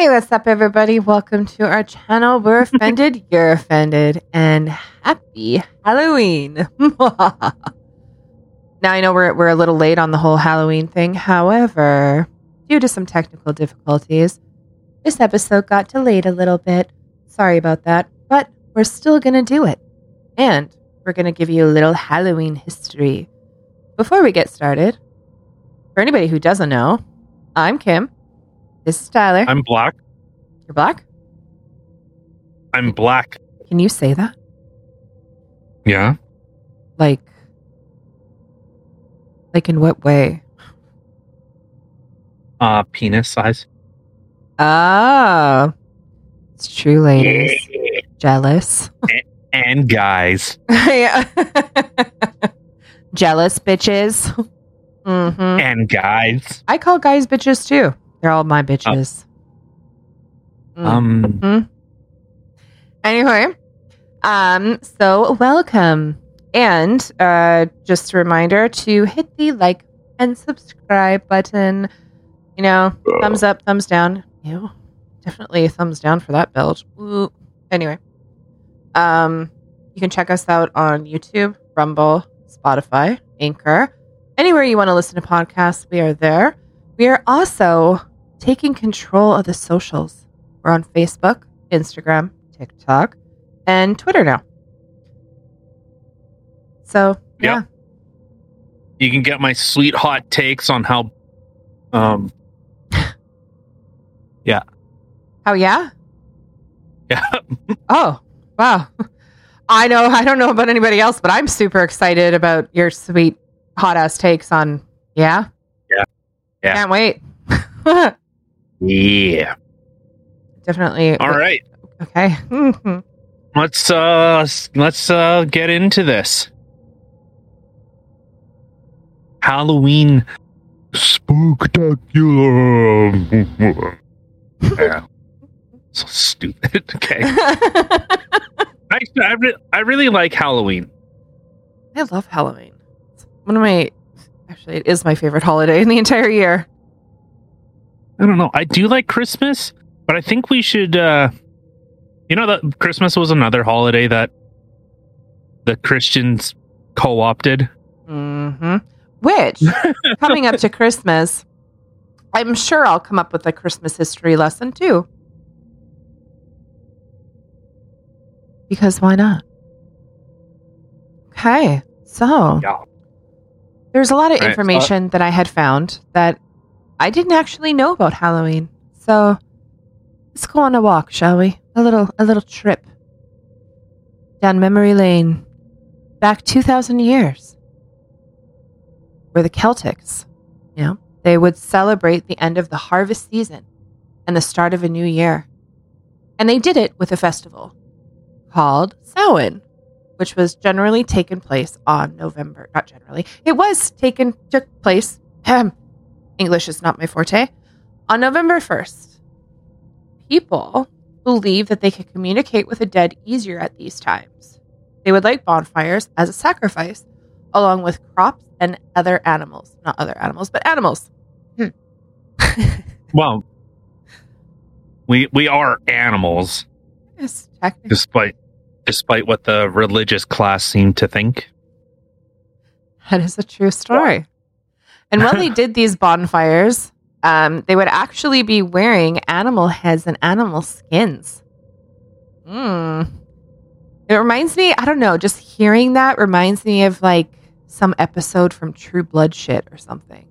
Hey, what's up, everybody? Welcome to our channel. We're offended, you're offended, and happy Halloween. now, I know we're, we're a little late on the whole Halloween thing. However, due to some technical difficulties, this episode got delayed a little bit. Sorry about that, but we're still going to do it. And we're going to give you a little Halloween history. Before we get started, for anybody who doesn't know, I'm Kim. This is Tyler. I'm black. You're black? I'm black. Can you say that? Yeah. Like, like in what way? Uh, penis size. Oh, it's true, ladies. Jealous. And guys. Yeah. Jealous bitches. hmm And guys. I call guys bitches too. They're all my bitches. Mm. Um, Anyway, um, so welcome. And uh, just a reminder to hit the like and subscribe button. You know, thumbs up, thumbs down. Ew, definitely a thumbs down for that build. Ooh. Anyway, um, you can check us out on YouTube, Rumble, Spotify, Anchor, anywhere you want to listen to podcasts. We are there. We are also taking control of the socials. We're on Facebook, Instagram, TikTok, and Twitter now. So, yeah. Yep. you can get my sweet hot takes on how, um, Yeah. Oh, yeah? yeah, Oh, wow. I know, I don't know about anybody else, but I'm super excited about your sweet hot ass takes on, yeah? Yeah. Yeah. Can't wait. yeah. Definitely. All right. Okay. Let's, uh, let's, uh, get into this. Halloween spooktacular. yeah. So stupid. Okay. Actually, I, re- I really like Halloween. I love Halloween. It's one of my, actually, it is my favorite holiday in the entire year. I don't know. I do like Christmas, but I think we should uh you know that Christmas was another holiday that the Christians co-opted. hmm Which, coming up to Christmas, I'm sure I'll come up with a Christmas history lesson too. Because why not? Okay, so Yeah. there's a lot of Right, uh, information that I had found that I didn't actually know about Halloween. So let's go on a walk, shall we? A little, a little trip down memory lane, back two thousand years where the Celtics. You know, they would celebrate the end of the harvest season and the start of a new year. And they did it with a festival called Samhain, which was generally taken place on November, not generally, it was taken, took place, ahem, um, English is not my forte, on November 1st. People believe that they could communicate with the dead easier at these times. They would light bonfires as a sacrifice along with crops and other animals. Not other animals, but animals. Hmm. Well, we we are animals Yes, technically. despite despite what the religious class seem to think. That is a true story. And when they did these bonfires, um, they would actually be wearing animal heads and animal skins. Mm. It reminds me, I don't know, just hearing that reminds me of like some episode from True Blood shit or something.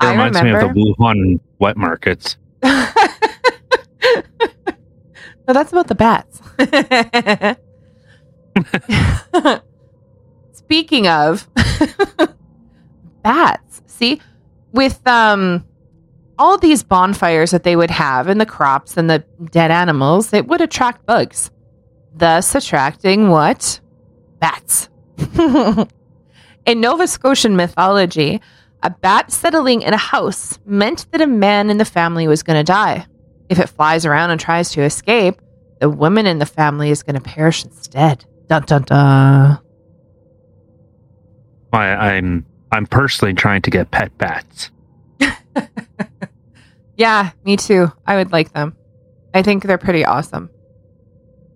It I reminds remember. me of the Wuhan wet markets. no, that's about the bats. Speaking of bats, see, with um all these bonfires that they would have and the crops and the dead animals, it would attract bugs, thus attracting what? Bats. in Nova Scotian mythology, a bat settling in a house meant that a man in the family was going to die. If it flies around and tries to escape, the woman in the family is going to perish instead. Dun dun dun. I, I'm I'm personally trying to get pet bats. Yeah, me too. I would like them. I think they're pretty awesome.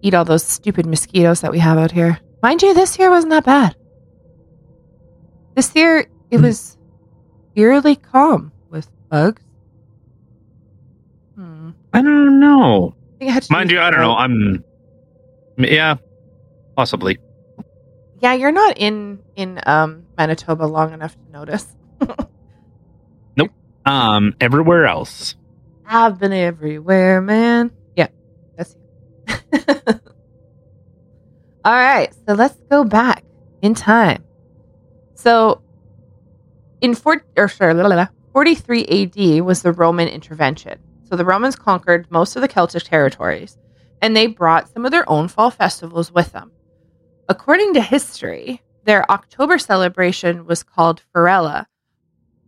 Eat all those stupid mosquitoes that we have out here. Mind you, this year wasn't that bad. This year, it Hmm. was eerily calm with bugs. Hmm. I don't know. I think it had to do Mind you, I don't know. I'm. Yeah, possibly. Yeah, you're not in in um Manitoba long enough to notice. Um, everywhere else. I've been everywhere, man. Yeah, that's you. All right, so let's go back in time. So, in four, or sorry, la, la, la, 43 AD was the Roman intervention. So the Romans conquered most of the Celtic territories, and they brought some of their own fall festivals with them. According to history, their October celebration was called Feralia,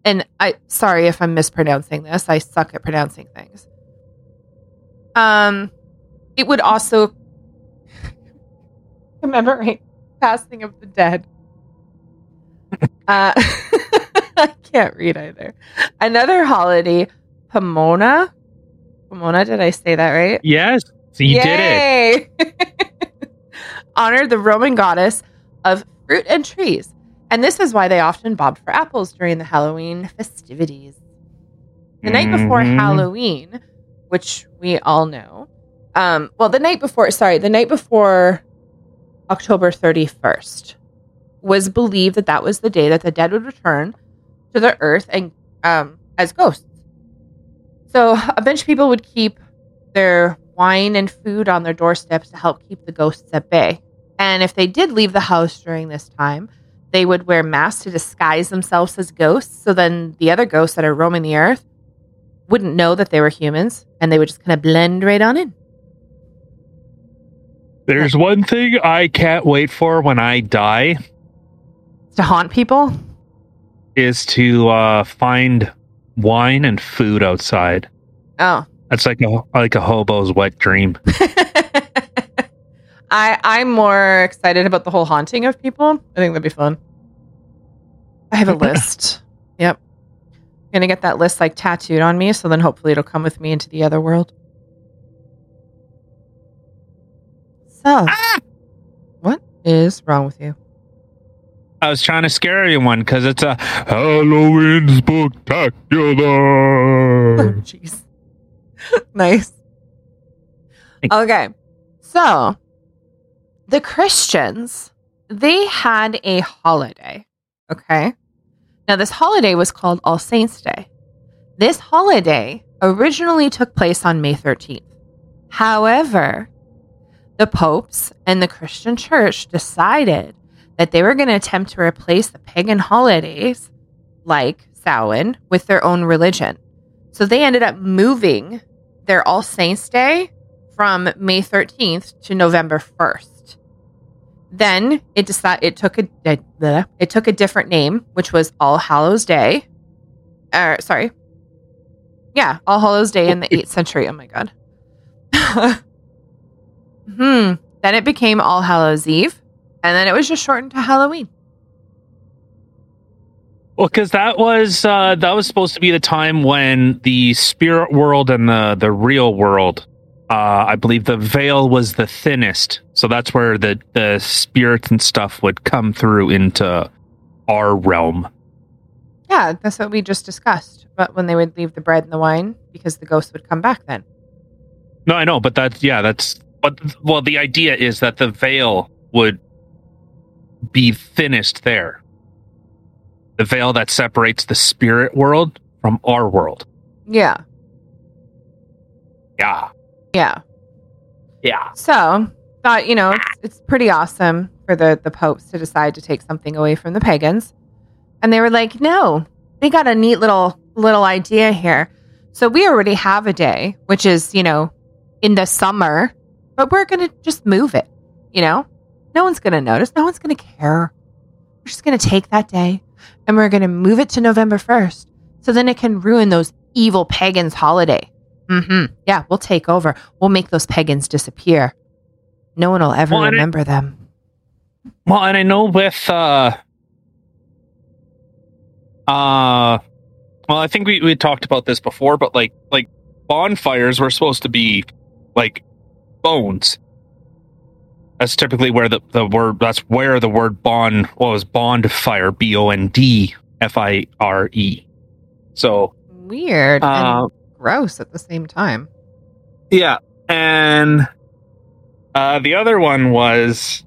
and I sorry if I'm mispronouncing this. I suck at pronouncing things. Um, it would also commemorate passing of the dead. uh, I can't read either. Another holiday, Pomona. Pomona, did I say that right? Yes, so you did it. Honored the Roman goddess of fruit and trees. And this is why they often bobbed for apples during the Halloween festivities. The night before Mhm. Halloween, which we all know, um, well, the night before, sorry, the night before October 31st was believed that that was the day that the dead would return to the earth and um, as ghosts. So a bunch of people would keep their wine and food on their doorsteps to help keep the ghosts at bay. And if they did leave the house during this time, they would wear masks to disguise themselves as ghosts. So then the other ghosts that are roaming the earth wouldn't know that they were humans and they would just kind of blend right on in. There's one thing I can't wait for when I die To haunt people. is to uh, find wine and food outside. Oh. That's like a like a hobo's wet dream. I I'm more excited about the whole haunting of people. I think that'd be fun. I have a list. Yep. I'm gonna get that list like tattooed on me, so then hopefully it'll come with me into the other world. So Ah! what is wrong with you? I was trying to scare you one because it's a Halloween spectacular. Oh, jeez. nice. Okay. So, the Christians, they had a holiday. Okay. Now, this holiday was called All Saints' Day. This holiday originally took place on May 13th. However, the popes and the Christian church decided that they were going to attempt to replace the pagan holidays like Samhain with their own religion. So they ended up moving their All Saints Day from May 13th to November 1st. Then it decided it took a it took a different name, which was All Hallows Day. Uh, sorry, yeah, All Hallows Day in the 8th century. Oh my god. hmm. Then it became All Hallows Eve, and then it was just shortened to Halloween. Well, because that was uh, that was supposed to be the time when the spirit world and the the real world, uh, I believe, the veil was the thinnest. So that's where the the spirits and stuff would come through into our realm. Yeah, that's what we just discussed. But when they would leave the bread and the wine, because the ghosts would come back then. No, I know, but that's yeah, that's but well, the idea is that the veil would be thinnest there. The veil that separates the spirit world from our world. Yeah, Yeah, yeah. yeah. So thought you know it's, it's pretty awesome for the the popes to decide to take something away from the pagans, and they were like, no, they got a neat little little idea here. So we already have a day, which is you know in the summer, but we're gonna just move it. You know, no one's gonna notice. No one's gonna care. We're just gonna take that day and we're gonna move it to November first, so then it can ruin those evil pagans' holiday. Mm-hmm. Yeah, we'll take over. We'll make those pagans disappear. No one will ever Well, remember them. Well, and I know with uh uh well, I think we we talked about this before, but like like bonfires were supposed to be like bones. That's typically where the, the word that's where the word bond well, was bond fire B O N D F I R E. So Weird uh, and gross at the same time. Yeah, and uh, the other one was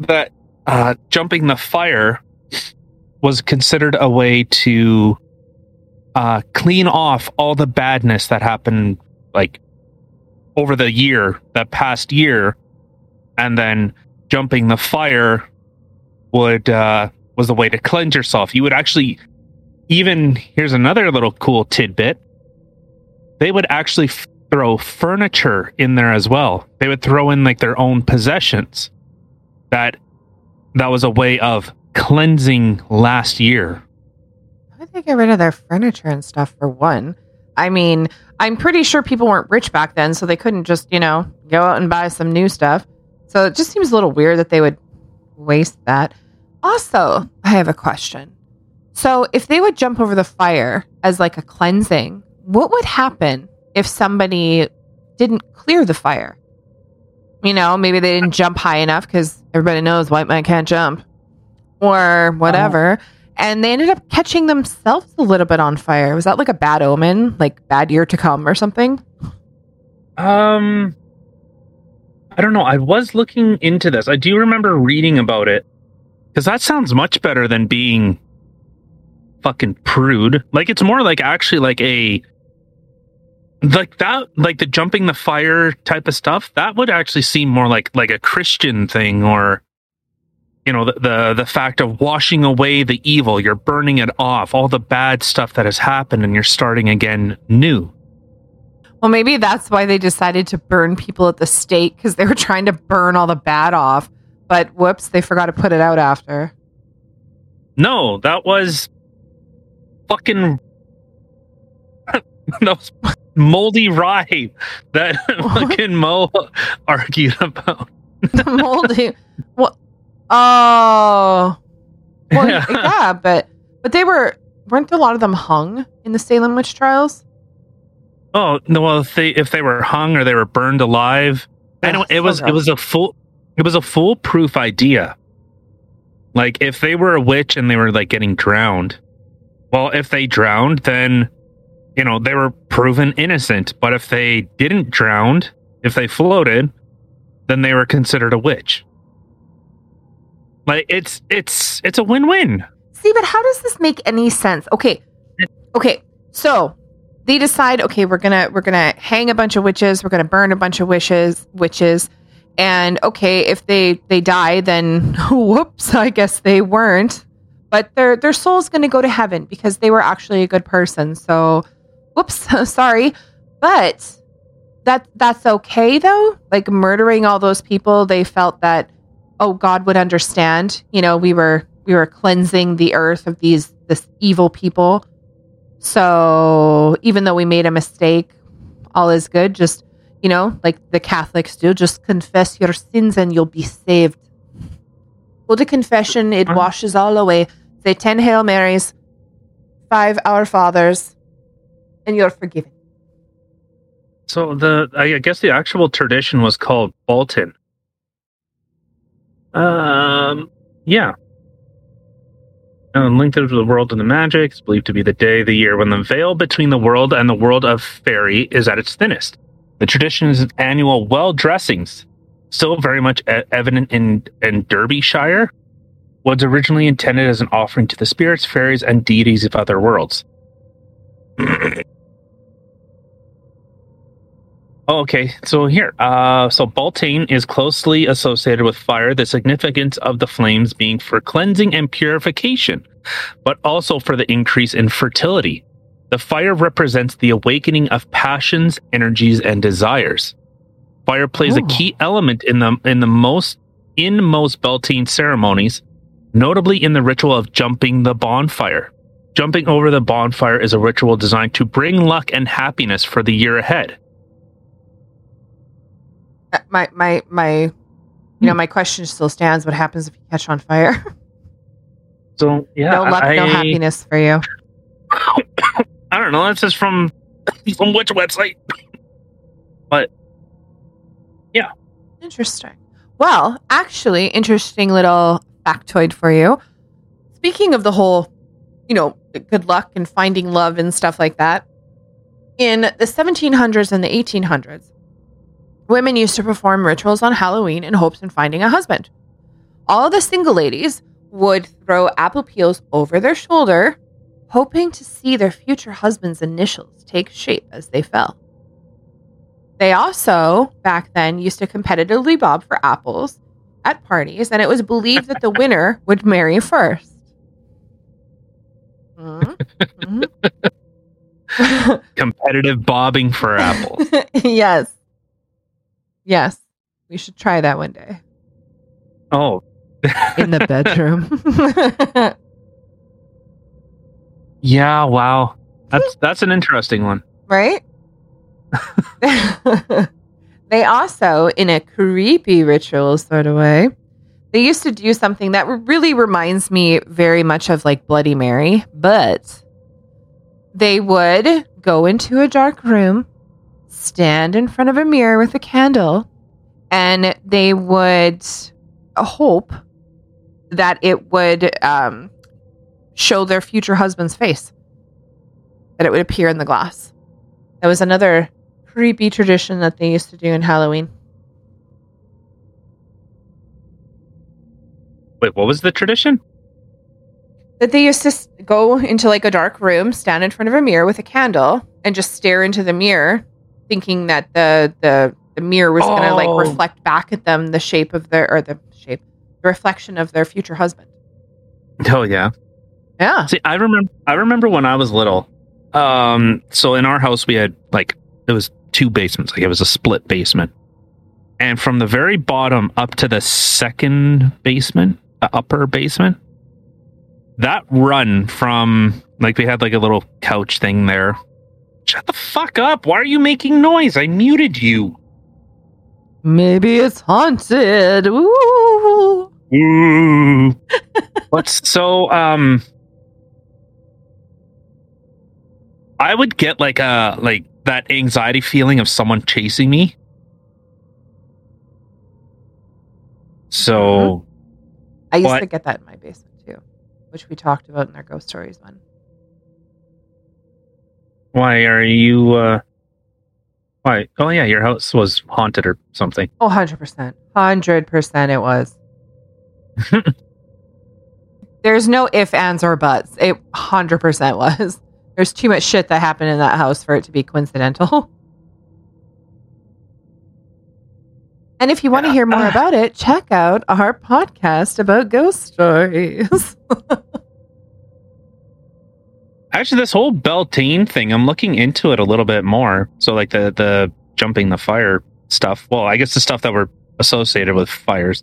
that uh, jumping the fire was considered a way to uh, clean off all the badness that happened, like over the year, that past year, and then jumping the fire would uh, was the way to cleanse yourself. You would actually even here's another little cool tidbit. They would actually f- throw furniture in there as well. They would throw in like their own possessions. That that was a way of cleansing last year. Why would they get rid of their furniture and stuff for one? I mean, I'm pretty sure people weren't rich back then, so they couldn't just, you know, go out and buy some new stuff. So it just seems a little weird that they would waste that. Also, I have a question. So if they would jump over the fire as like a cleansing, what would happen if somebody didn't clear the fire? You know, maybe they didn't jump high enough because everybody knows white men can't jump or whatever. And they ended up catching themselves a little bit on fire. Was that like a bad omen, like bad year to come or something? Um I don't know. I was looking into this. I do remember reading about it. Cuz that sounds much better than being fucking prude. Like it's more like actually like a like that like the jumping the fire type of stuff. That would actually seem more like like a Christian thing or you know the, the the fact of washing away the evil, you're burning it off, all the bad stuff that has happened and you're starting again new. Well, maybe that's why they decided to burn people at the stake because they were trying to burn all the bad off. But whoops, they forgot to put it out after. No, that was fucking that was moldy rye that fucking Mo argued about. The moldy. What? oh, well, Yeah. yeah. but but they were weren't a lot of them hung in the Salem witch trials? Oh no! Well, if they if they were hung or they were burned alive, Ugh, anyway, it so was it was a full it was a foolproof idea. Like if they were a witch and they were like getting drowned, well, if they drowned, then you know they were proven innocent. But if they didn't drown, if they floated, then they were considered a witch. Like it's it's it's a win win. See, but how does this make any sense? Okay. Okay. So they decide, okay, we're gonna we're gonna hang a bunch of witches, we're gonna burn a bunch of wishes witches. And okay, if they they die, then whoops, I guess they weren't. But their their soul's gonna go to heaven because they were actually a good person. So whoops, sorry. But that that's okay though. Like murdering all those people, they felt that oh God would understand. You know, we were we were cleansing the earth of these this evil people. So even though we made a mistake, all is good. Just you know, like the Catholics do, just confess your sins and you'll be saved. Go to confession; it Uh-huh. washes all away. Say ten Hail Marys, five Our Fathers, and you're forgiven. So the I guess the actual tradition was called Beltane. Um, yeah. And linked to the world of the magic is believed to be the day of the year when the veil between the world and the world of fairy is at its thinnest. The tradition is annual well dressings, still very much evident in in Derbyshire. Was originally intended as an offering to the spirits, fairies, and deities of other worlds. Oh, okay. So here, uh, so Beltane is closely associated with fire. The significance of the flames being for cleansing and purification, but also for the increase in fertility. The fire represents the awakening of passions, energies, and desires. Fire plays Ooh. a key element in the in the most in most Beltane ceremonies, notably in the ritual of jumping the bonfire. Jumping over the bonfire is a ritual designed to bring luck and happiness for the year ahead. My my my, you know, hmm. my question still stands. What happens if you catch on fire? So yeah, no luck, no happiness for you. I don't know. That's just from from which website? but yeah, Interesting. Well, actually, interesting little factoid for you. Speaking of the whole, you know, good luck and finding love and stuff like that, in the 1700s and the 1800s, women used to perform rituals on Halloween in hopes of finding a husband. All the single ladies would throw apple peels over their shoulder, hoping to see their future husband's initials take shape as they fell. They also, back then, used to competitively bob for apples at parties, and it was believed that the winner would marry 1st Mm-hmm. competitive bobbing for apples. yes. Yes. We should try that one day oh, in the bedroom. yeah. Wow. That's that's an interesting one. right? they also, in a creepy ritual sort of way, they used to do something that really reminds me very much of like Bloody Mary, but they would go into a dark room, stand in front of a mirror with a candle, and they would hope that it would um, show their future husband's face, that it would appear in the glass. That was another creepy tradition that they used to do in Halloween. Wait, what was the tradition? That they used to go into like a dark room, stand in front of a mirror with a candle, and just stare into the mirror, thinking that the the, the mirror was going to like Oh. reflect back at them the shape of their or the shape, the reflection of their future husband. Oh yeah. Yeah. See, I remember. I remember when I was little. Um, so in our house we had like it was two basements. Like it was a split basement, and from the very bottom up to the second basement, the upper basement, that run from like we had like a little couch thing there. Shut the fuck up! Why are you making noise? I muted you. Maybe it's haunted. Ooh. Ooh. What's so um I would get like a like that anxiety feeling of someone chasing me. So I used What? to get that in my basement too, which we talked about in our ghost stories one. Why are you uh why oh yeah your house was haunted or something. Oh, 100%. 100% it was. There's no if, ands, or buts. It 100% was. There's too much shit that happened in that house for it to be coincidental. And if you want to hear more about it, check out our podcast about ghost stories. Actually this whole Beltane thing, I'm looking into it a little bit more. So like the the jumping the fire stuff. Well, I guess the stuff that were associated with fires.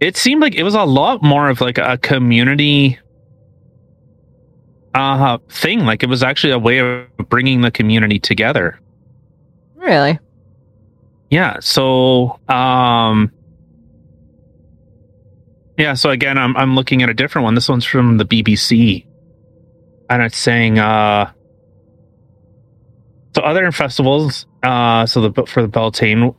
It seemed like it was a lot more of like a community uh thing. Like it was actually a way of bringing the community together. really? Yeah. So, um, yeah. So again, I'm I'm looking at a different one. This one's from the BBC, and it's saying, uh, so other festivals, uh, so the for the Beltane,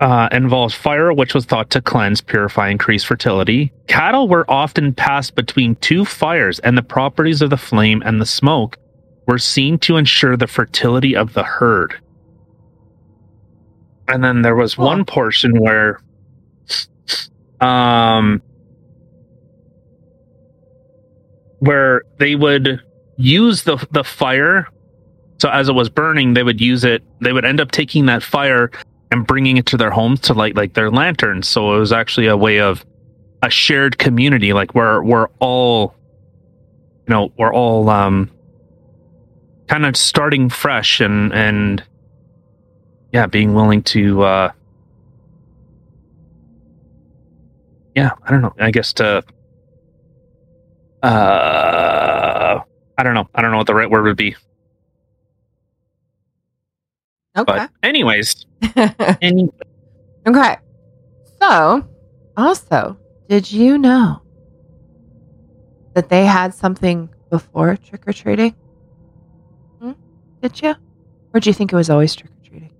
uh, involves fire, which was thought to cleanse, purify, increase fertility. Cattle were often passed between two fires, and the properties of the flame and the smoke were seen to ensure the fertility of the herd. And then there was one portion where, um, where they would use the the fire. So as it was burning, they would use it. They would end up taking that fire and bringing it to their homes to light like their lanterns. So it was actually a way of a shared community, like where we're all, you know, we're all um, kind of starting fresh and and yeah, being willing to, uh, yeah, I don't know. I guess to, uh, I don't know. I don't know what the right word would be. Okay. But anyways, any, okay. So, also, did you know that they had something before trick or treating? Hmm? Did you? Or do you think it was always trick or treating?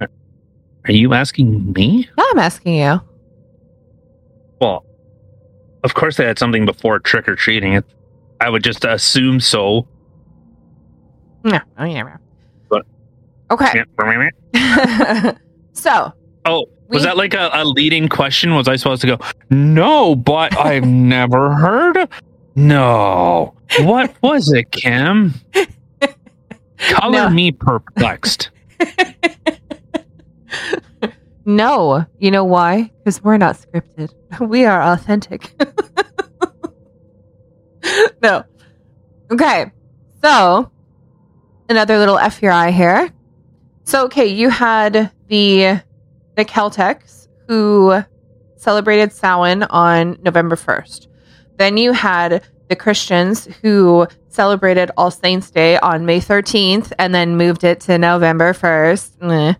Are you asking me? No, I'm asking you. Well, of course they had something before trick or treating. I would just assume so. No. Oh, yeah. But- Okay. so, Oh, was We- that like a, a leading question? Was I supposed to go, no, but I've never heard. No. What was it, Kim? Color No. me perplexed. No. You know why? Because we're not scripted. We are authentic. no. Okay. So, another little FYI here. So, okay, you had the the Celtics who celebrated Samhain on November 1st. Then you had the Christians who celebrated All Saints Day on May 13th and then moved it to November 1st.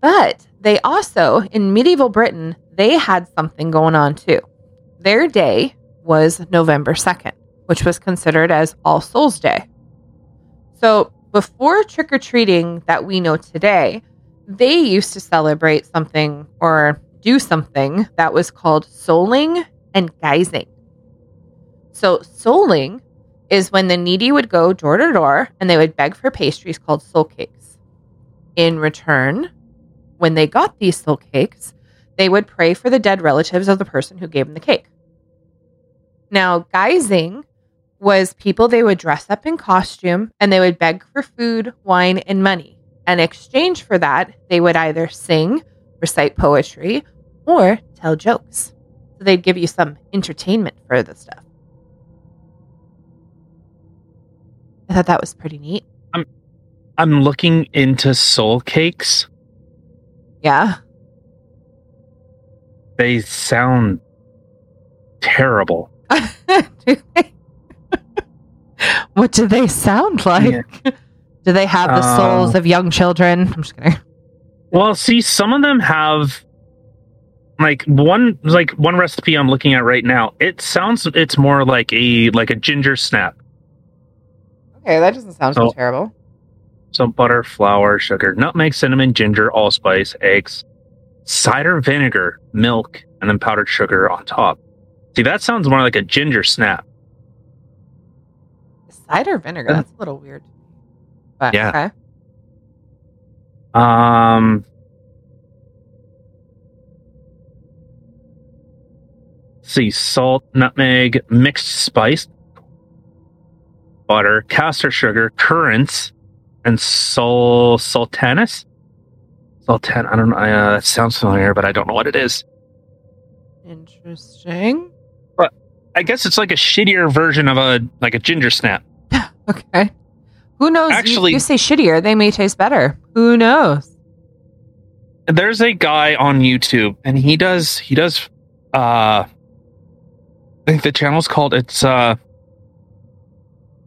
But they also, in medieval Britain, they had something going on too. Their day was November 2nd, which was considered as All Souls Day. So before trick or treating that we know today, they used to celebrate something or do something that was called souling and guising. So, souling is when the needy would go door to door and they would beg for pastries called soul cakes. In return, when they got these soul cakes, they would pray for the dead relatives of the person who gave them the cake. Now, guising was people they would dress up in costume and they would beg for food, wine, and money. In exchange for that, they would either sing, recite poetry, or tell jokes. So they'd give you some entertainment for the stuff. I thought that was pretty neat. I'm I'm looking into soul cakes. Yeah. They sound terrible. do they? what do they sound like? Do they have the Uh, souls of young children? I'm just kidding. Well, see, some of them have like one like one recipe I'm looking at right now. It sounds it's more like a like a ginger snap. Okay, that doesn't sound so terrible. So butter, flour, sugar, nutmeg, cinnamon, ginger, allspice, eggs, cider vinegar, milk, and then powdered sugar on top. See, that sounds more like a ginger snap. Cider vinegar, that's a little weird. But Yeah. okay. Um see, salt, nutmeg, mixed spice, butter, castor sugar, currants, and sol sultanas. Sultan, I don't know. Uh, that sounds familiar, but I don't know what it is. Interesting. But I guess it's like a shittier version of a like a ginger snap. Okay. Who knows? You- Actually- you, say shittier, they may taste better. Who knows? There's a guy on YouTube, and he does he does. uh I think the channel's called it's uh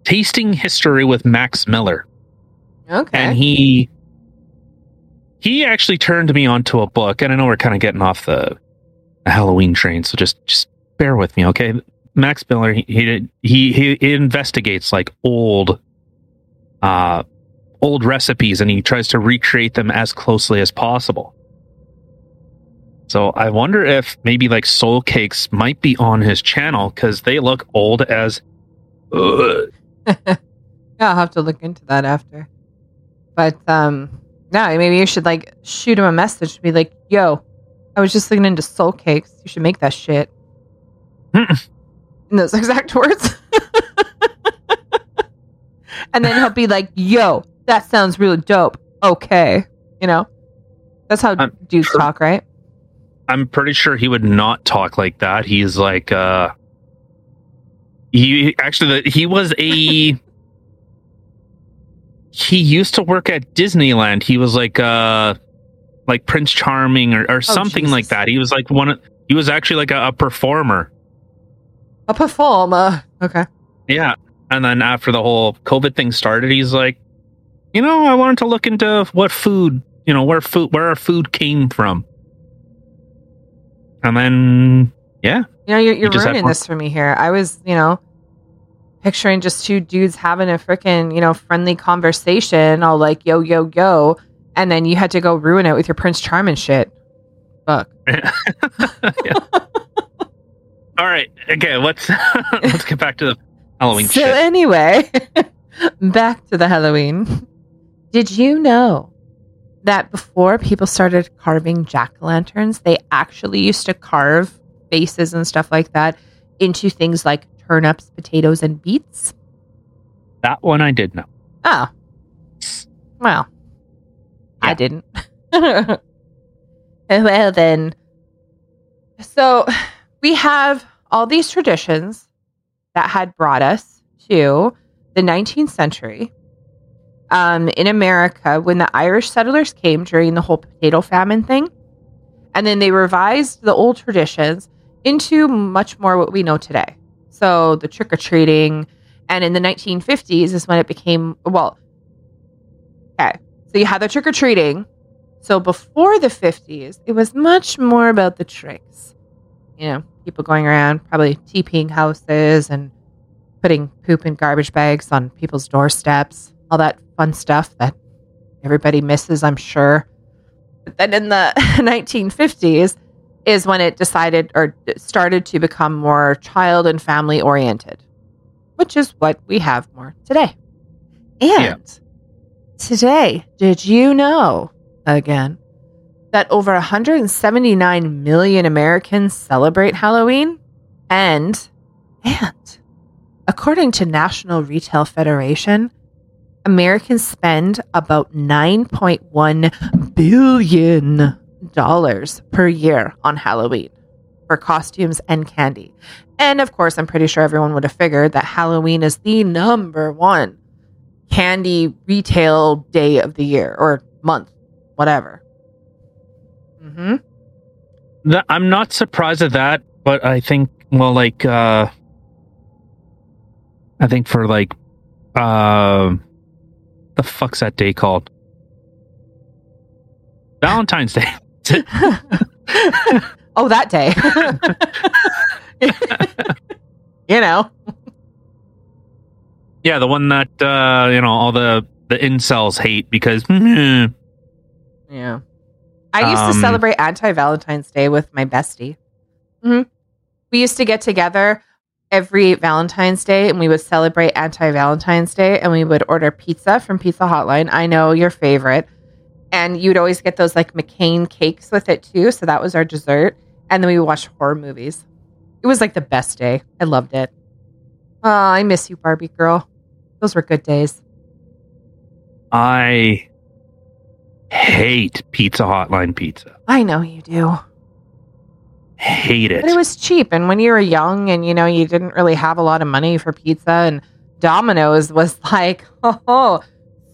tasting history with Max Miller. Okay. and he he actually turned me onto a book and i know we're kind of getting off the halloween train so just just bear with me okay max miller he he he, he investigates like old uh old recipes and he tries to recreate them as closely as possible so i wonder if maybe like soul cakes might be on his channel because they look old as yeah, I'll have to look into that after. But um yeah, maybe you should like shoot him a message to be like, yo, I was just looking into soul cakes. You should make that shit. In those exact words. and then he'll be like, yo, that sounds really dope. Okay. You know? That's how I'm dudes sure- talk, right? I'm pretty sure he would not talk like that. He's like uh he actually he was a he used to work at Disneyland. He was like uh like Prince Charming or, or something like that. He was like one of he was actually like a, a performer. A performer. Okay. Yeah. And then after the whole COVID thing started, he's like, you know, I wanted to look into what food, you know, where food where our food came from. And then yeah, You know, you're, you're ruining this for me here. I was, you know, picturing just two dudes having a freaking, you know, friendly conversation, all like yo, yo, yo, and then you had to go ruin it with your Prince Charming shit. Fuck. Yeah. All right. Okay. Let's let's get back to the Halloween so shit. anyway, back to the Halloween. Did you know that before people started carving jack o' lanterns, they actually used to carve faces and stuff like that into things like turnips, potatoes, and beets? That one I did know. Oh, well, I didn't. well, then. So we have all these traditions that had brought us to the 19th century. Um, in America, when the Irish settlers came during the whole potato famine thing, and then they revised the old traditions into much more what we know today. So the trick or treating, and in the 1950s is when it became well. Okay, so you had the trick or treating. So before the 50s, it was much more about the tricks. You know, people going around probably TPing houses and putting poop in garbage bags on people's doorsteps, all that fun stuff that everybody misses, I'm sure. But then in the 1950s is when it decided or started to become more child and family oriented, which is what we have more today. And today, did you know again that over 179 million Americans celebrate Halloween? And, and, according to National Retail Federation, Americans spend about 9.1 billion dollars per year on Halloween for costumes and candy. And of course, I'm pretty sure everyone would have figured that Halloween is the number one candy retail day of the year or month, whatever. Mm-hmm. I'm not surprised at that, but I think well, like uh I think for like uh the fuck's that day called? Valentine's Day. oh, that day. you know. Yeah, the one that uh you know all the the incels hate because mm, Yeah. I used to Um, celebrate anti Valentine's Day with my bestie. Mm-hmm. We used to get together every Valentine's Day and we would celebrate anti Valentine's Day and we would order pizza from Pizza Hotline. I know your favorite. And you'd always get those like McCain cakes with it too. So that was our dessert. And then we would watch horror movies. It was like the best day. I loved it. Oh, I miss you, Barbie girl. Those were good days. I hate Pizza Hotline pizza. I know you do. Hate it. But it was cheap. And when you were young and, you know, you didn't really have a lot of money for pizza and Domino's was like, oh,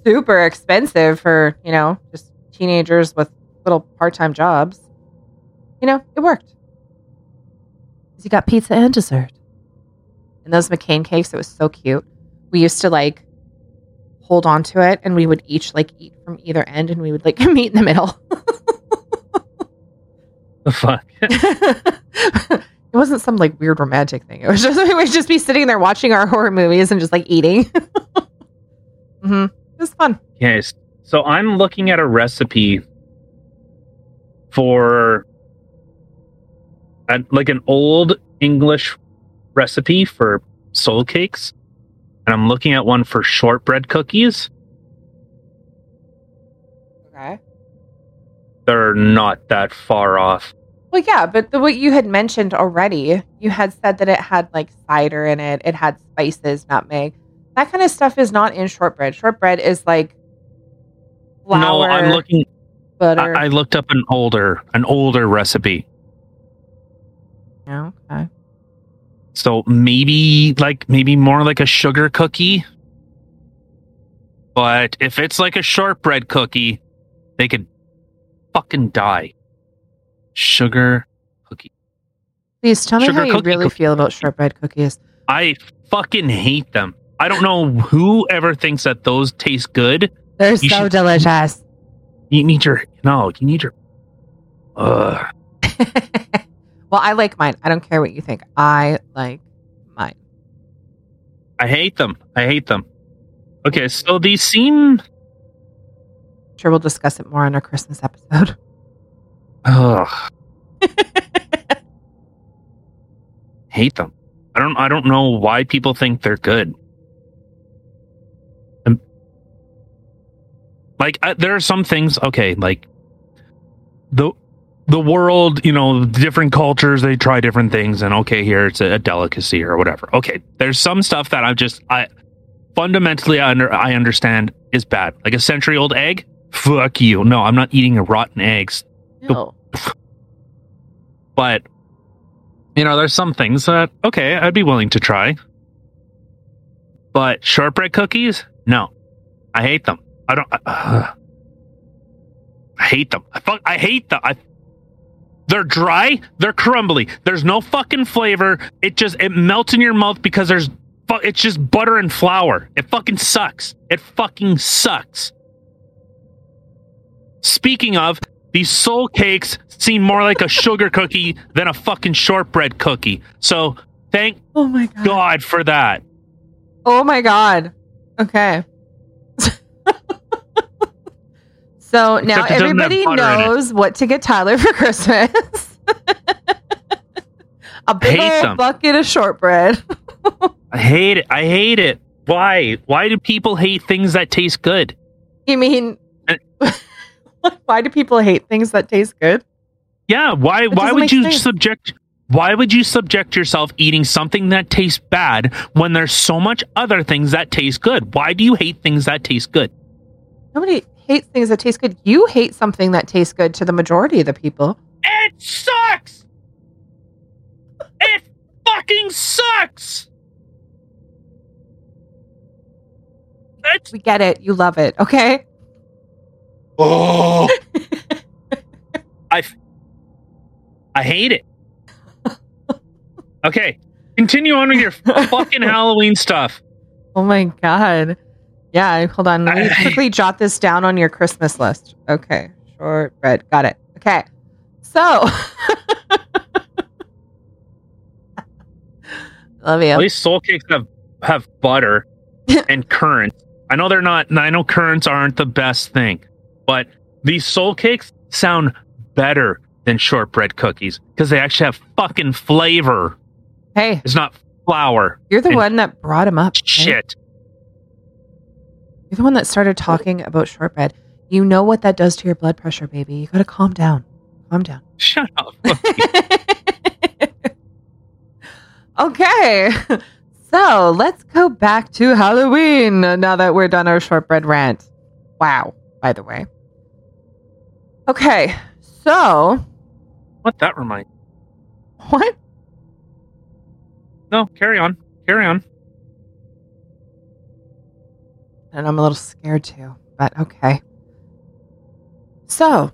super expensive for, you know, just teenagers with little part-time jobs. You know, it worked. you got pizza and dessert. And those McCain cakes, it was so cute. We used to like hold on to it and we would each like eat from either end and we would like meet in the middle. the fuck. it wasn't some like weird romantic thing. It was just we would just be sitting there watching our horror movies and just like eating. hmm It was fun. Yes. So I'm looking at a recipe for a, like an old English recipe for soul cakes. And I'm looking at one for shortbread cookies. Okay. They're not that far off. Well, yeah, but the, what you had mentioned already, you had said that it had like cider in it. It had spices, nutmeg. That kind of stuff is not in shortbread. Shortbread is like flour, no, I'm looking butter. I, I looked up an older an older recipe. Yeah, okay. So maybe like maybe more like a sugar cookie. But if it's like a shortbread cookie, they could fucking die. Sugar cookie. Please tell me Sugar how you really cookie. feel about shortbread cookies. I fucking hate them. I don't know who ever thinks that those taste good. They're You so should- delicious. You need your no, you need your uh Well, I like mine. I don't care what you think. I like mine. I hate them. I hate them. Okay, so these seem. Sure, we'll discuss it more on our Christmas episode. Ugh. hate them. I don't. I don't know why people think they're good. Like uh, there are some things. Okay, like the the world. You know, different cultures. They try different things, and okay, here it's a, a delicacy or whatever. Okay, there's some stuff that I'm just. I fundamentally I under I understand is bad. Like a century old egg. Fuck you. No, I'm not eating a rotten eggs. No. But you know, there's some things that okay, I'd be willing to try. But shortbread cookies, no, I hate them. I don't. Uh, I hate them. I fuck. I hate them. I. They're dry. They're crumbly. There's no fucking flavor. It just it melts in your mouth because there's. fu- It's just butter and flour. It fucking sucks. It fucking sucks. Speaking of, these soul cakes seem more like a sugar cookie than a fucking shortbread cookie. So thank Oh my god. God for that. Oh my god. Okay. So now Except it doesn't have everybody butter in it. knows what to get Tyler for Christmas. A big old them. bucket of shortbread. I hate it. I hate it. Why? Why do people hate things that taste good? You mean Uh, why do people hate things that taste good? Yeah, why why would you sense. subject why would you subject yourself eating something that tastes bad when there's so much other things that taste good? Why do you hate things that taste good? Nobody hates things that taste good. You hate something that tastes good to the majority of the people. It sucks. it fucking sucks. It's We get it. You love it. Okay. Oh. I f- I hate it. Okay, continue on with your fucking Halloween stuff. Oh my god. Yeah, hold on. Let me quickly jot this down on your Christmas list. Okay. Shortbread. Got it. Okay. So Love At you. least soul cakes have have butter and currants. I know they're not. I know currants aren't the best thing, but these soul cakes sound better than shortbread cookies because they actually have fucking flavor. Hey, It's not flour. you're the one that brought him up. right? You're the one that started talking about shortbread. You know what that does to your blood pressure, baby. You got to calm down. Calm down. Shut up. okay. So let's go back to Halloween now that we're done our shortbread rant. Wow, by the way. Okay. So, what that reminds? what? No, carry on. Carry on. And I'm a little scared too, but okay. So,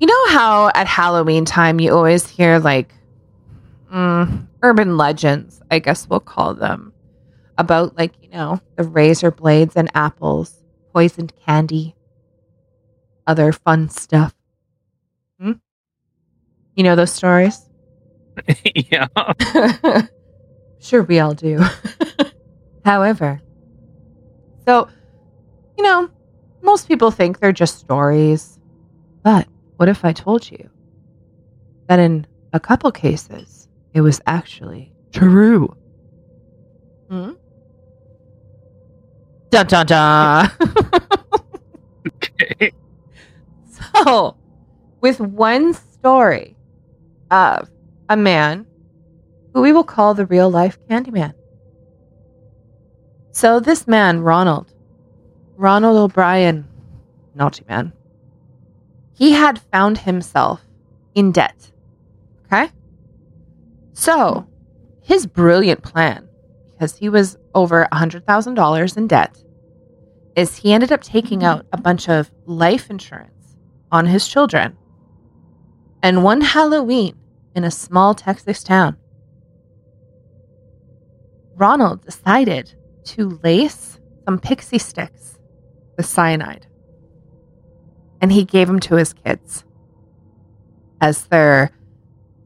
you know how at Halloween time you always hear like mm, urban legends, I guess we'll call them, about like, you know, the razor blades and apples, poisoned candy, other fun stuff. Hmm? You know those stories? yeah. sure, we all do. However, so, you know, most people think they're just stories. But what if I told you that in a couple cases, it was actually true? Hmm? Dun dun dun. Okay. So, with one story of a man who we will call the real life Candyman. So, this man, Ronald, Ronald O'Bryan, naughty man, he had found himself in debt. Okay? So, his brilliant plan, because he was over $100,000 in debt, is he ended up taking mm-hmm. out a bunch of life insurance on his children. And one Halloween in a small Texas town, Ronald decided to lace some pixie sticks with cyanide. And he gave them to his kids as their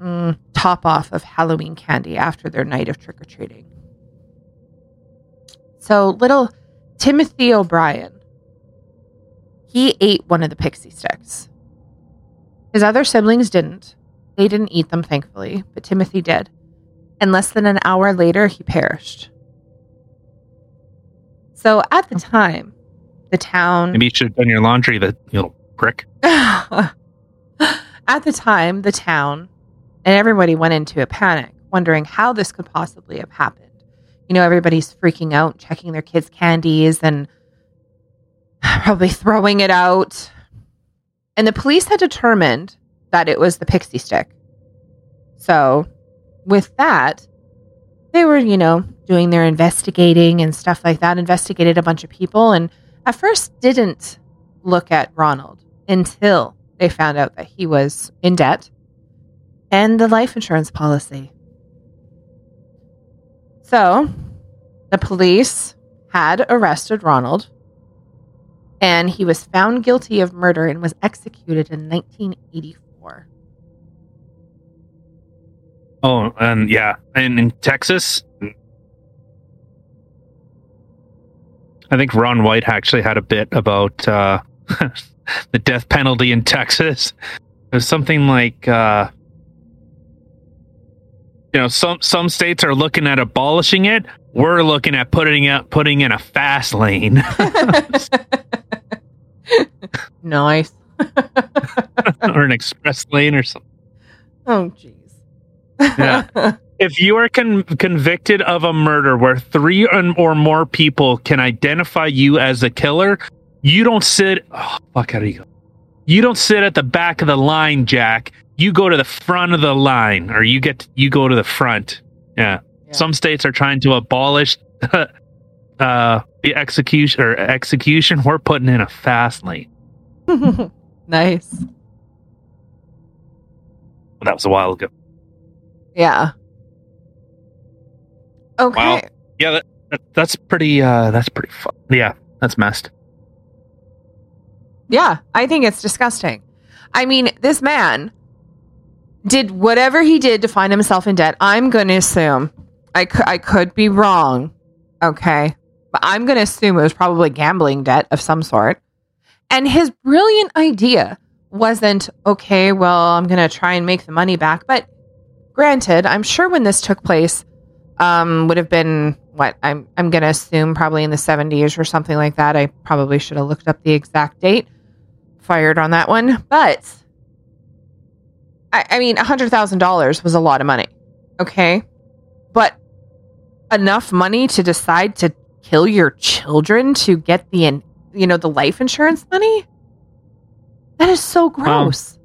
mm, top off of Halloween candy after their night of trick or treating. So, little Timothy O'Bryan, he ate one of the pixie sticks. His other siblings didn't. They didn't eat them, thankfully, but Timothy did. And less than an hour later, he perished. So, at the oh. time, the town. Maybe you should have done your laundry, the you little prick. At the time, the town and everybody went into a panic, wondering how this could possibly have happened. You know, everybody's freaking out, checking their kids' candies and probably throwing it out. And the police had determined that it was the pixie stick. So, with that, they were, you know, doing their investigating and stuff like that, investigated a bunch of people, and at first didn't look at Ronald until they found out that he was in debt and the life insurance policy. So, the police had arrested Ronald and he was found guilty of murder and was executed in 1984. Oh, and yeah, and in Texas, I think Ron White actually had a bit about uh, the death penalty in Texas. There's something like, uh, you know, some some states are looking at abolishing it. We're looking at putting it putting in a fast lane. nice. or an express lane or something. Oh, jeez. Yeah. If you are con- convicted of a murder where three or more people can identify you as a killer, you don't sit. Oh, fuck, how do you go? You don't sit at the back of the line, Jack. You go to the front of the line, or you get you go to the front. Yeah. Yeah. Some states are trying to abolish uh, the execution or execution. We're putting in a fast lane. nice. That was a while ago. Yeah. Okay. Wow. Yeah, that, that, that's pretty. Uh, that's pretty fun. Yeah, that's messed. Yeah, I think it's disgusting. I mean, this man did whatever he did to find himself in debt. I'm going to assume I I could be wrong. Okay. But I'm going to assume it was probably gambling debt of some sort. And his brilliant idea wasn't, okay, well, I'm going to try and make the money back. But granted, I'm sure when this took place, um, would have been what I'm, I'm going to assume probably in the 70s or something like that. I probably should have looked up the exact date fired on that one. But I, I mean, $100,000 was a lot of money. Okay. But enough money to decide to kill your children to get the, you know, the life insurance money? That is so gross.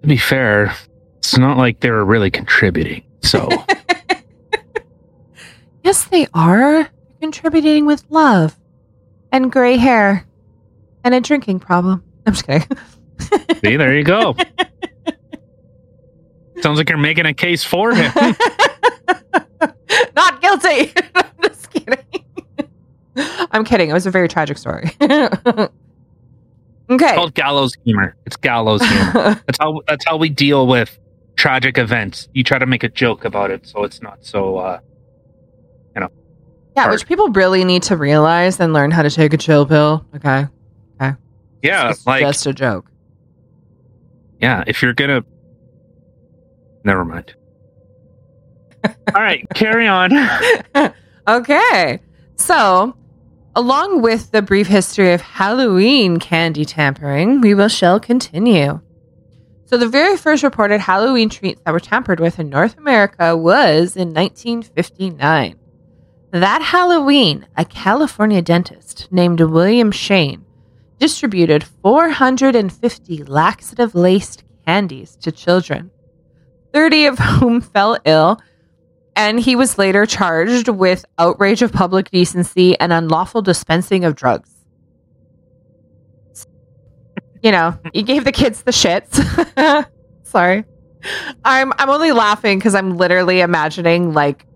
To be fair, it's not like they were really contributing. So yes, they are contributing with love and gray hair and a drinking problem. I'm just kidding. see, there you go. Sounds like you're making a case for him. Not guilty. I'm just kidding. I'm kidding. It was a very tragic story. okay. It's called gallows humor. It's gallows humor. That's how that's how we deal with tragic events. You try to make a joke about it, so it's not so. uh you know. yeah, hard. which people really need to realize and learn how to take a chill pill. Okay, okay. Yeah, It's like just a joke. yeah. If you're gonna, never mind. All right, carry on. okay. So, along with the brief history of Halloween candy tampering, we will shall continue. So, the very first reported Halloween treats that were tampered with in North America was in 1959. That Halloween, a California dentist named William Shane distributed 450 laxative laced candies to children, 30 of whom fell ill and he was later charged with outrage of public decency and unlawful dispensing of drugs you know, you gave the kids the shits. Sorry. I'm I'm only laughing because I'm literally imagining like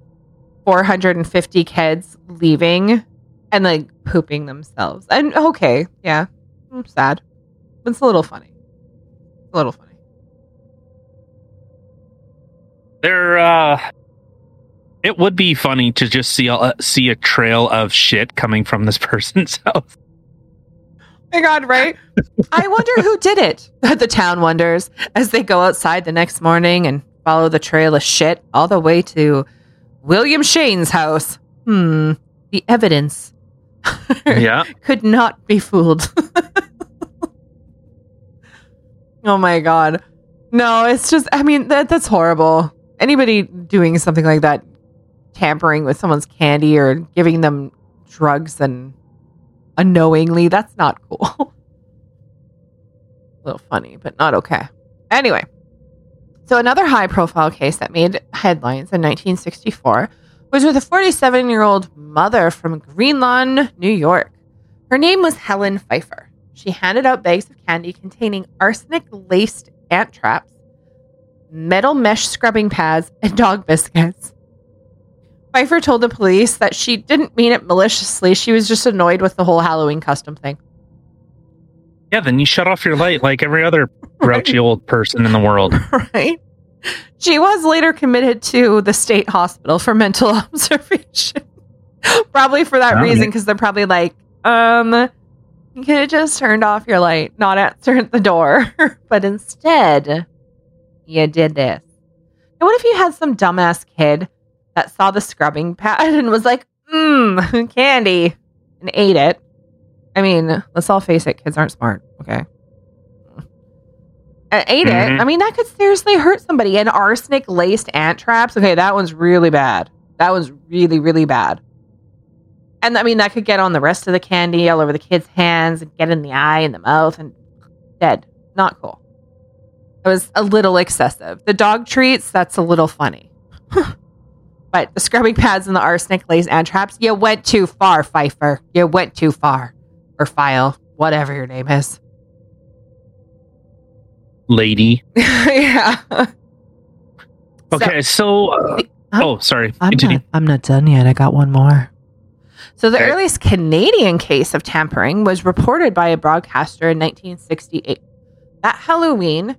450 kids leaving and like pooping themselves. And okay, yeah, I'm sad. But it's a little funny. A little funny. There, uh, it would be funny to just see a, see a trail of shit coming from this person's house my god, right? I wonder who did it. the town wonders as they go outside the next morning and follow the trail of shit all the way to William Shane's house. Hmm. The evidence Yeah. could not be fooled. oh my god. No, it's just I mean that that's horrible. Anybody doing something like that tampering with someone's candy or giving them drugs and unknowingly, that's not cool. A little funny, but not okay. Anyway, so another high profile case that made headlines in 1964 was with a 47 year old mother from Greenlawn, New York. Her name was Helen Pfeiffer. She handed out bags of candy containing arsenic laced ant traps, metal mesh scrubbing pads, and dog biscuits. Pfeiffer told the police that she didn't mean it maliciously. She was just annoyed with the whole Halloween custom thing. Yeah, then you shut off your light like every other grouchy old person in the world. right? She was later committed to the state hospital for mental observation. probably for that reason, because they're probably like, um, you could have just turned off your light, not answered the door. but instead, you did this. And what if you had some dumbass kid that saw the scrubbing pad and was like, mmm, candy, and ate it? I mean, let's all face it, kids aren't smart, okay? And ate Mhm. it. I mean, that could seriously hurt somebody. And arsenic laced ant traps. Okay, that one's really bad. That one's really, really bad. And I mean, that could get on the rest of the candy all over the kid's hands and get in the eye and the mouth and dead. Not cool. It was a little excessive. The dog treats, that's a little funny. but the scrubbing pads and the arsenic laced ant traps, you went too far, Pfeiffer. You went too far. Or File, whatever your name is. Lady. yeah. Okay, so. uh, oh, sorry. I'm Continue. not, I'm not done yet. I got one more. So, the Okay. earliest Canadian case of tampering was reported by a broadcaster in 1968. That Halloween,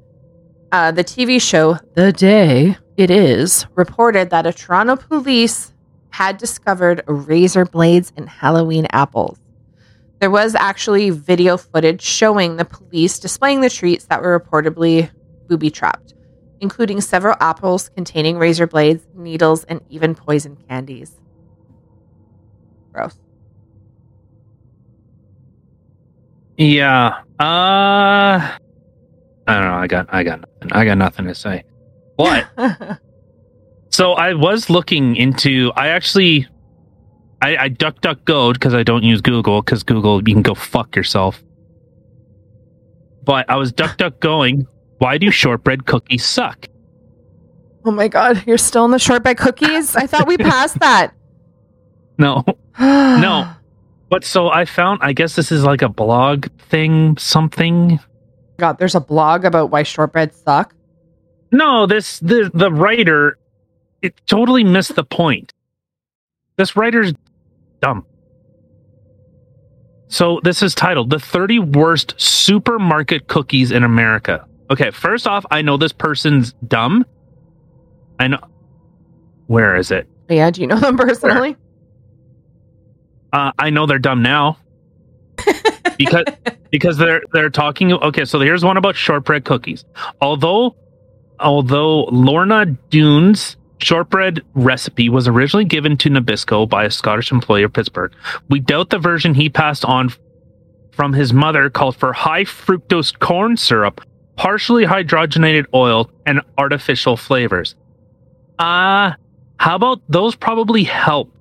uh, the TV show The Day It Is reported that a Toronto police had discovered razor blades in Halloween apples. There was actually video footage showing the police displaying the treats that were reportedly booby trapped, including several apples containing razor blades, needles, and even poison candies. Gross. Yeah. Uh I don't know. I got I got nothing. I got nothing to say. But so I was looking into I actually I, I duck duck go because I don't use Google because Google you can go fuck yourself. But I was duck duck going, why do shortbread cookies suck? oh my god, you're still in the shortbread cookies? I thought we passed that. No. No. But so I found I guess this is like a blog thing, something. God, there's a blog about why shortbread suck. No, this the the writer it totally missed the point. This writer's dumb. So this is titled The 30 Worst Supermarket Cookies in America. Okay, first off, I know this person's dumb. I know where is it? Yeah, do you know them personally? Uh, I know they're dumb now. because because they're they're talking okay so here's one about shortbread cookies although although Lorna Doone's shortbread recipe was originally given to nabisco by a scottish employee of pittsburgh we doubt the version he passed on from his mother called for high fructose corn syrup partially hydrogenated oil and artificial flavors. Uh how about those probably help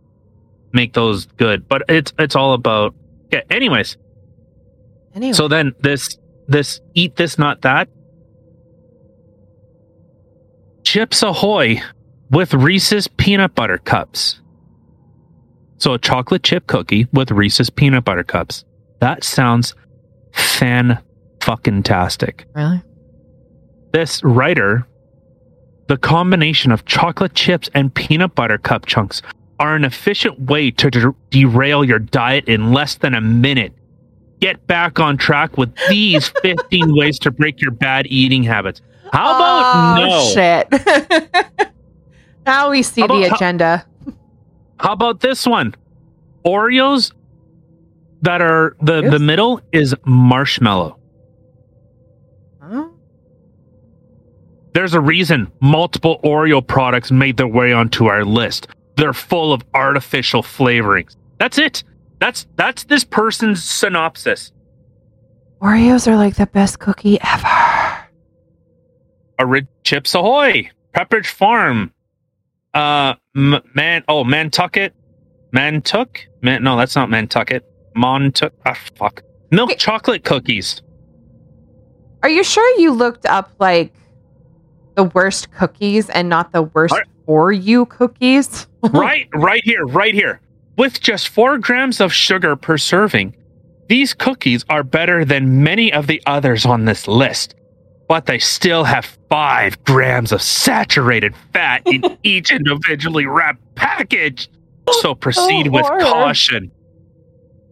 make those good but it's it's all about okay anyways. Anyway, so then this this eat this not that Chips Ahoy with Reese's peanut butter cups. So a chocolate chip cookie with Reese's peanut butter cups. That sounds fan fucking tastic. really? This writer, the combination of chocolate chips and peanut butter cup chunks are an efficient way to der- derail your diet in less than a minute. Get back on track with these 15 ways to break your bad eating habits. How about oh, no? shit? Now we see How the about- how- agenda. How about this one? Oreos that are the Yes. the middle is marshmallow. Huh? There's a reason multiple Oreo products made their way onto our list. They're full of artificial flavorings. That's it. That's that's this person's synopsis. Oreos are like the best cookie ever. A rid Chips Ahoy, Pepperidge Farm, uh, M- man, oh Mantucket, Mantuk, man, no, that's not Mantucket, Montuck, ah, fuck, milk Okay. chocolate cookies. Are you sure you looked up like the worst cookies and not the worst for you cookies? right, right here, right here. With just four grams of sugar per serving, these cookies are better than many of the others on this list. But they still have five grams of saturated fat in each individually wrapped package. So proceed Oh, with horror. caution.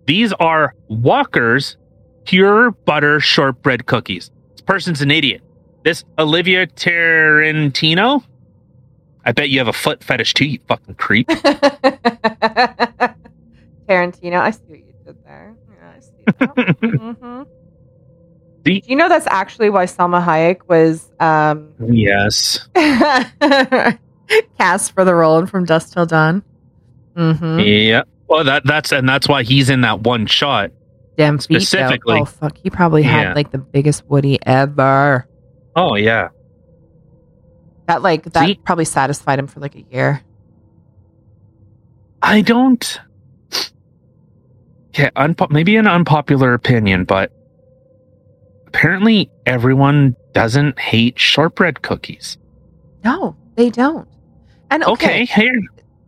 These are Walker's pure butter shortbread cookies. This person's an idiot. This Olivia Tarantino. I bet you have a foot fetish too, you fucking creep. Tarantino, I see what you did there. Yeah, I see that. hmm Do you know that's actually why Salma Hayek was um, Yes. cast for the role in From Dusk Till Dawn? Mm-hmm. Yeah. Well, that that's and that's why he's in that one shot. Damn feet, though. Specifically. Oh fuck, he probably Yeah. had like the biggest Woody ever. Oh yeah. That like that See? probably satisfied him for like a year. I don't. Yeah, unpo- maybe an unpopular opinion, but apparently everyone doesn't hate shortbread cookies. No, they don't. And okay, Okay, here,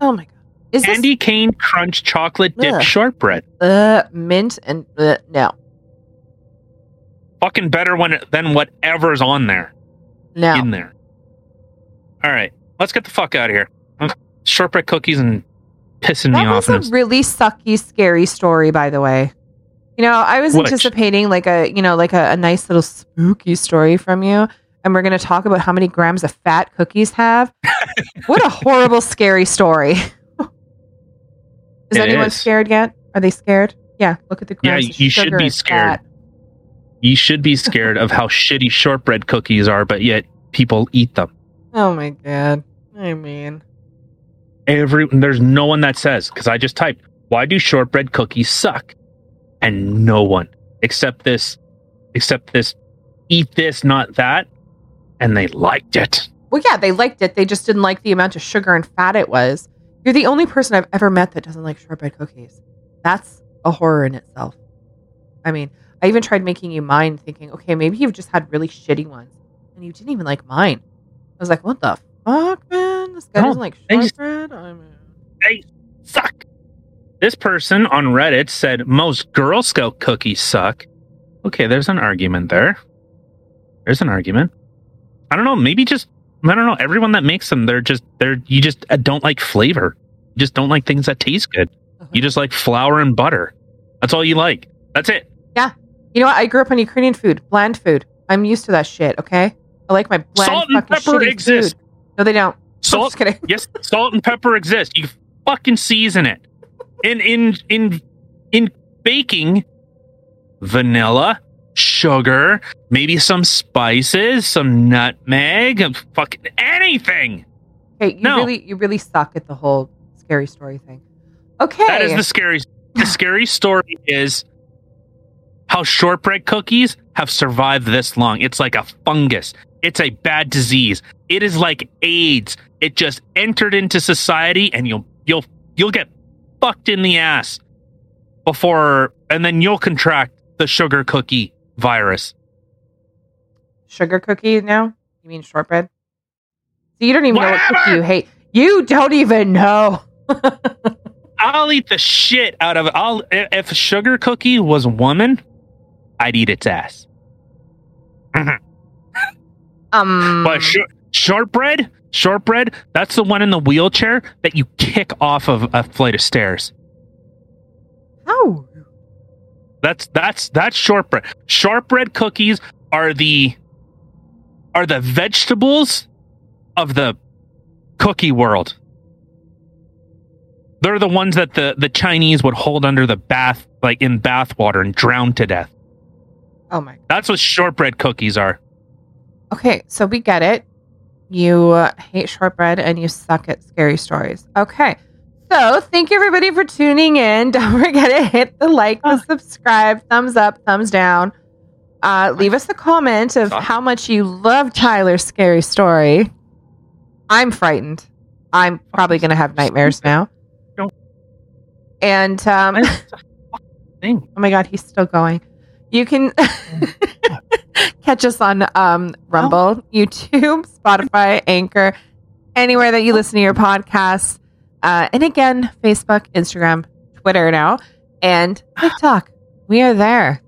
oh my god, is candy cane crunch chocolate dip shortbread. uh, mint and uh, no, Fucking better when it, than whatever's on there. no. In there. All right, let's get the fuck out of here. Shortbread cookies and pissing me off. That was a really sucky, scary story, by the way. You know, I was Which? anticipating like a, you know, like a, a nice little spooky story from you, and we're going to talk about how many grams of fat cookies have. what a horrible, scary story. is It anyone is. scared yet? Are they scared? Yeah, look at the Yeah, grams. of you should be scared. fat. You should be scared of how shitty shortbread cookies are, but yet people eat them. Oh my god. I mean, Every there's no one that says because I just typed why do shortbread cookies suck, and no one except this, except this, eat this not that, and they liked it. well, yeah, they liked it. They just didn't like the amount of sugar and fat it was. You're the only person I've ever met that doesn't like shortbread cookies. That's a horror in itself. I mean, I even tried making you mine, thinking, okay, maybe you've just had really shitty ones, and you didn't even like mine. I was like, what the fuck, man? This guy No, doesn't like shortbread. I mean, They suck. This person on Reddit said most Girl Scout cookies suck. Okay, there's an argument there. There's an argument. I don't know. Maybe just I don't know. Everyone that makes them, they're just they're you just uh, don't like flavor. You just don't like things that taste good. You just like flour and butter. That's all you like. That's it. Yeah. You know what? I grew up on Ukrainian food, bland food. I'm used to that shit. Okay, I like my bland food. Salt and pepper exist. food. No, they don't. Salt, just kidding. yes, salt and pepper exist. You fucking season it. In in in in baking, vanilla, sugar, maybe some spices, some nutmeg, fucking anything. Okay, you No. really, you really suck at the whole scary story thing. Okay, That is the scary. The scary story is how shortbread cookies have survived this long. It's like a fungus. It's a bad disease. It is like AIDS. It just entered into society, and you'll you'll you'll get fucked in the ass before, and then you'll contract the sugar cookie virus. sugar cookie now. You mean shortbread? So you don't even know what cookie you hate. You don't even know. I'll eat the shit out of it. I'll if sugar cookie was a woman, I'd eat its ass. Um, But sh- shortbread, shortbread, that's the one in the wheelchair that you kick off of a flight of stairs. how? That's that's that's shortbread. Shortbread cookies are the are the vegetables of the Cookie World. They're the ones that the, the Chinese would hold under the bath, like in bath water and drown to death. Oh my. That's what shortbread cookies are. Okay, so we get it. You uh, hate shortbread and you suck at scary stories. Okay. So, thank you everybody for tuning in. Don't forget to hit the like, the subscribe, thumbs up, thumbs down. Uh, leave us a comment of how much you love Tyler's scary story. I'm frightened. I'm probably going to have nightmares now. Don't- And um, Oh my god, he's still going. You can catch us on um, Rumble, YouTube, Spotify, Anchor, anywhere that you listen to your podcasts. Uh, and again, Facebook, Instagram, Twitter now, and TikTok. We are there.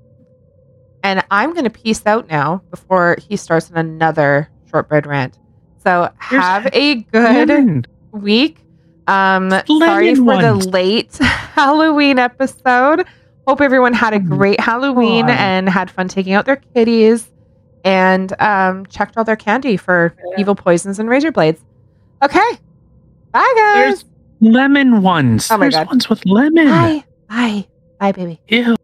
And I'm going to peace out now before he starts on another shortbread rant. So Here's- have a good Lemon. week. Um, sorry for ones. the late Halloween episode. Hope everyone had a Mm. great Halloween and had fun taking out their kitties and um, checked all their candy for evil poisons and razor blades. Okay. Bye, guys. There's lemon ones. Oh my There's God. ones with lemon. Bye. Bye. Bye, baby. Ew.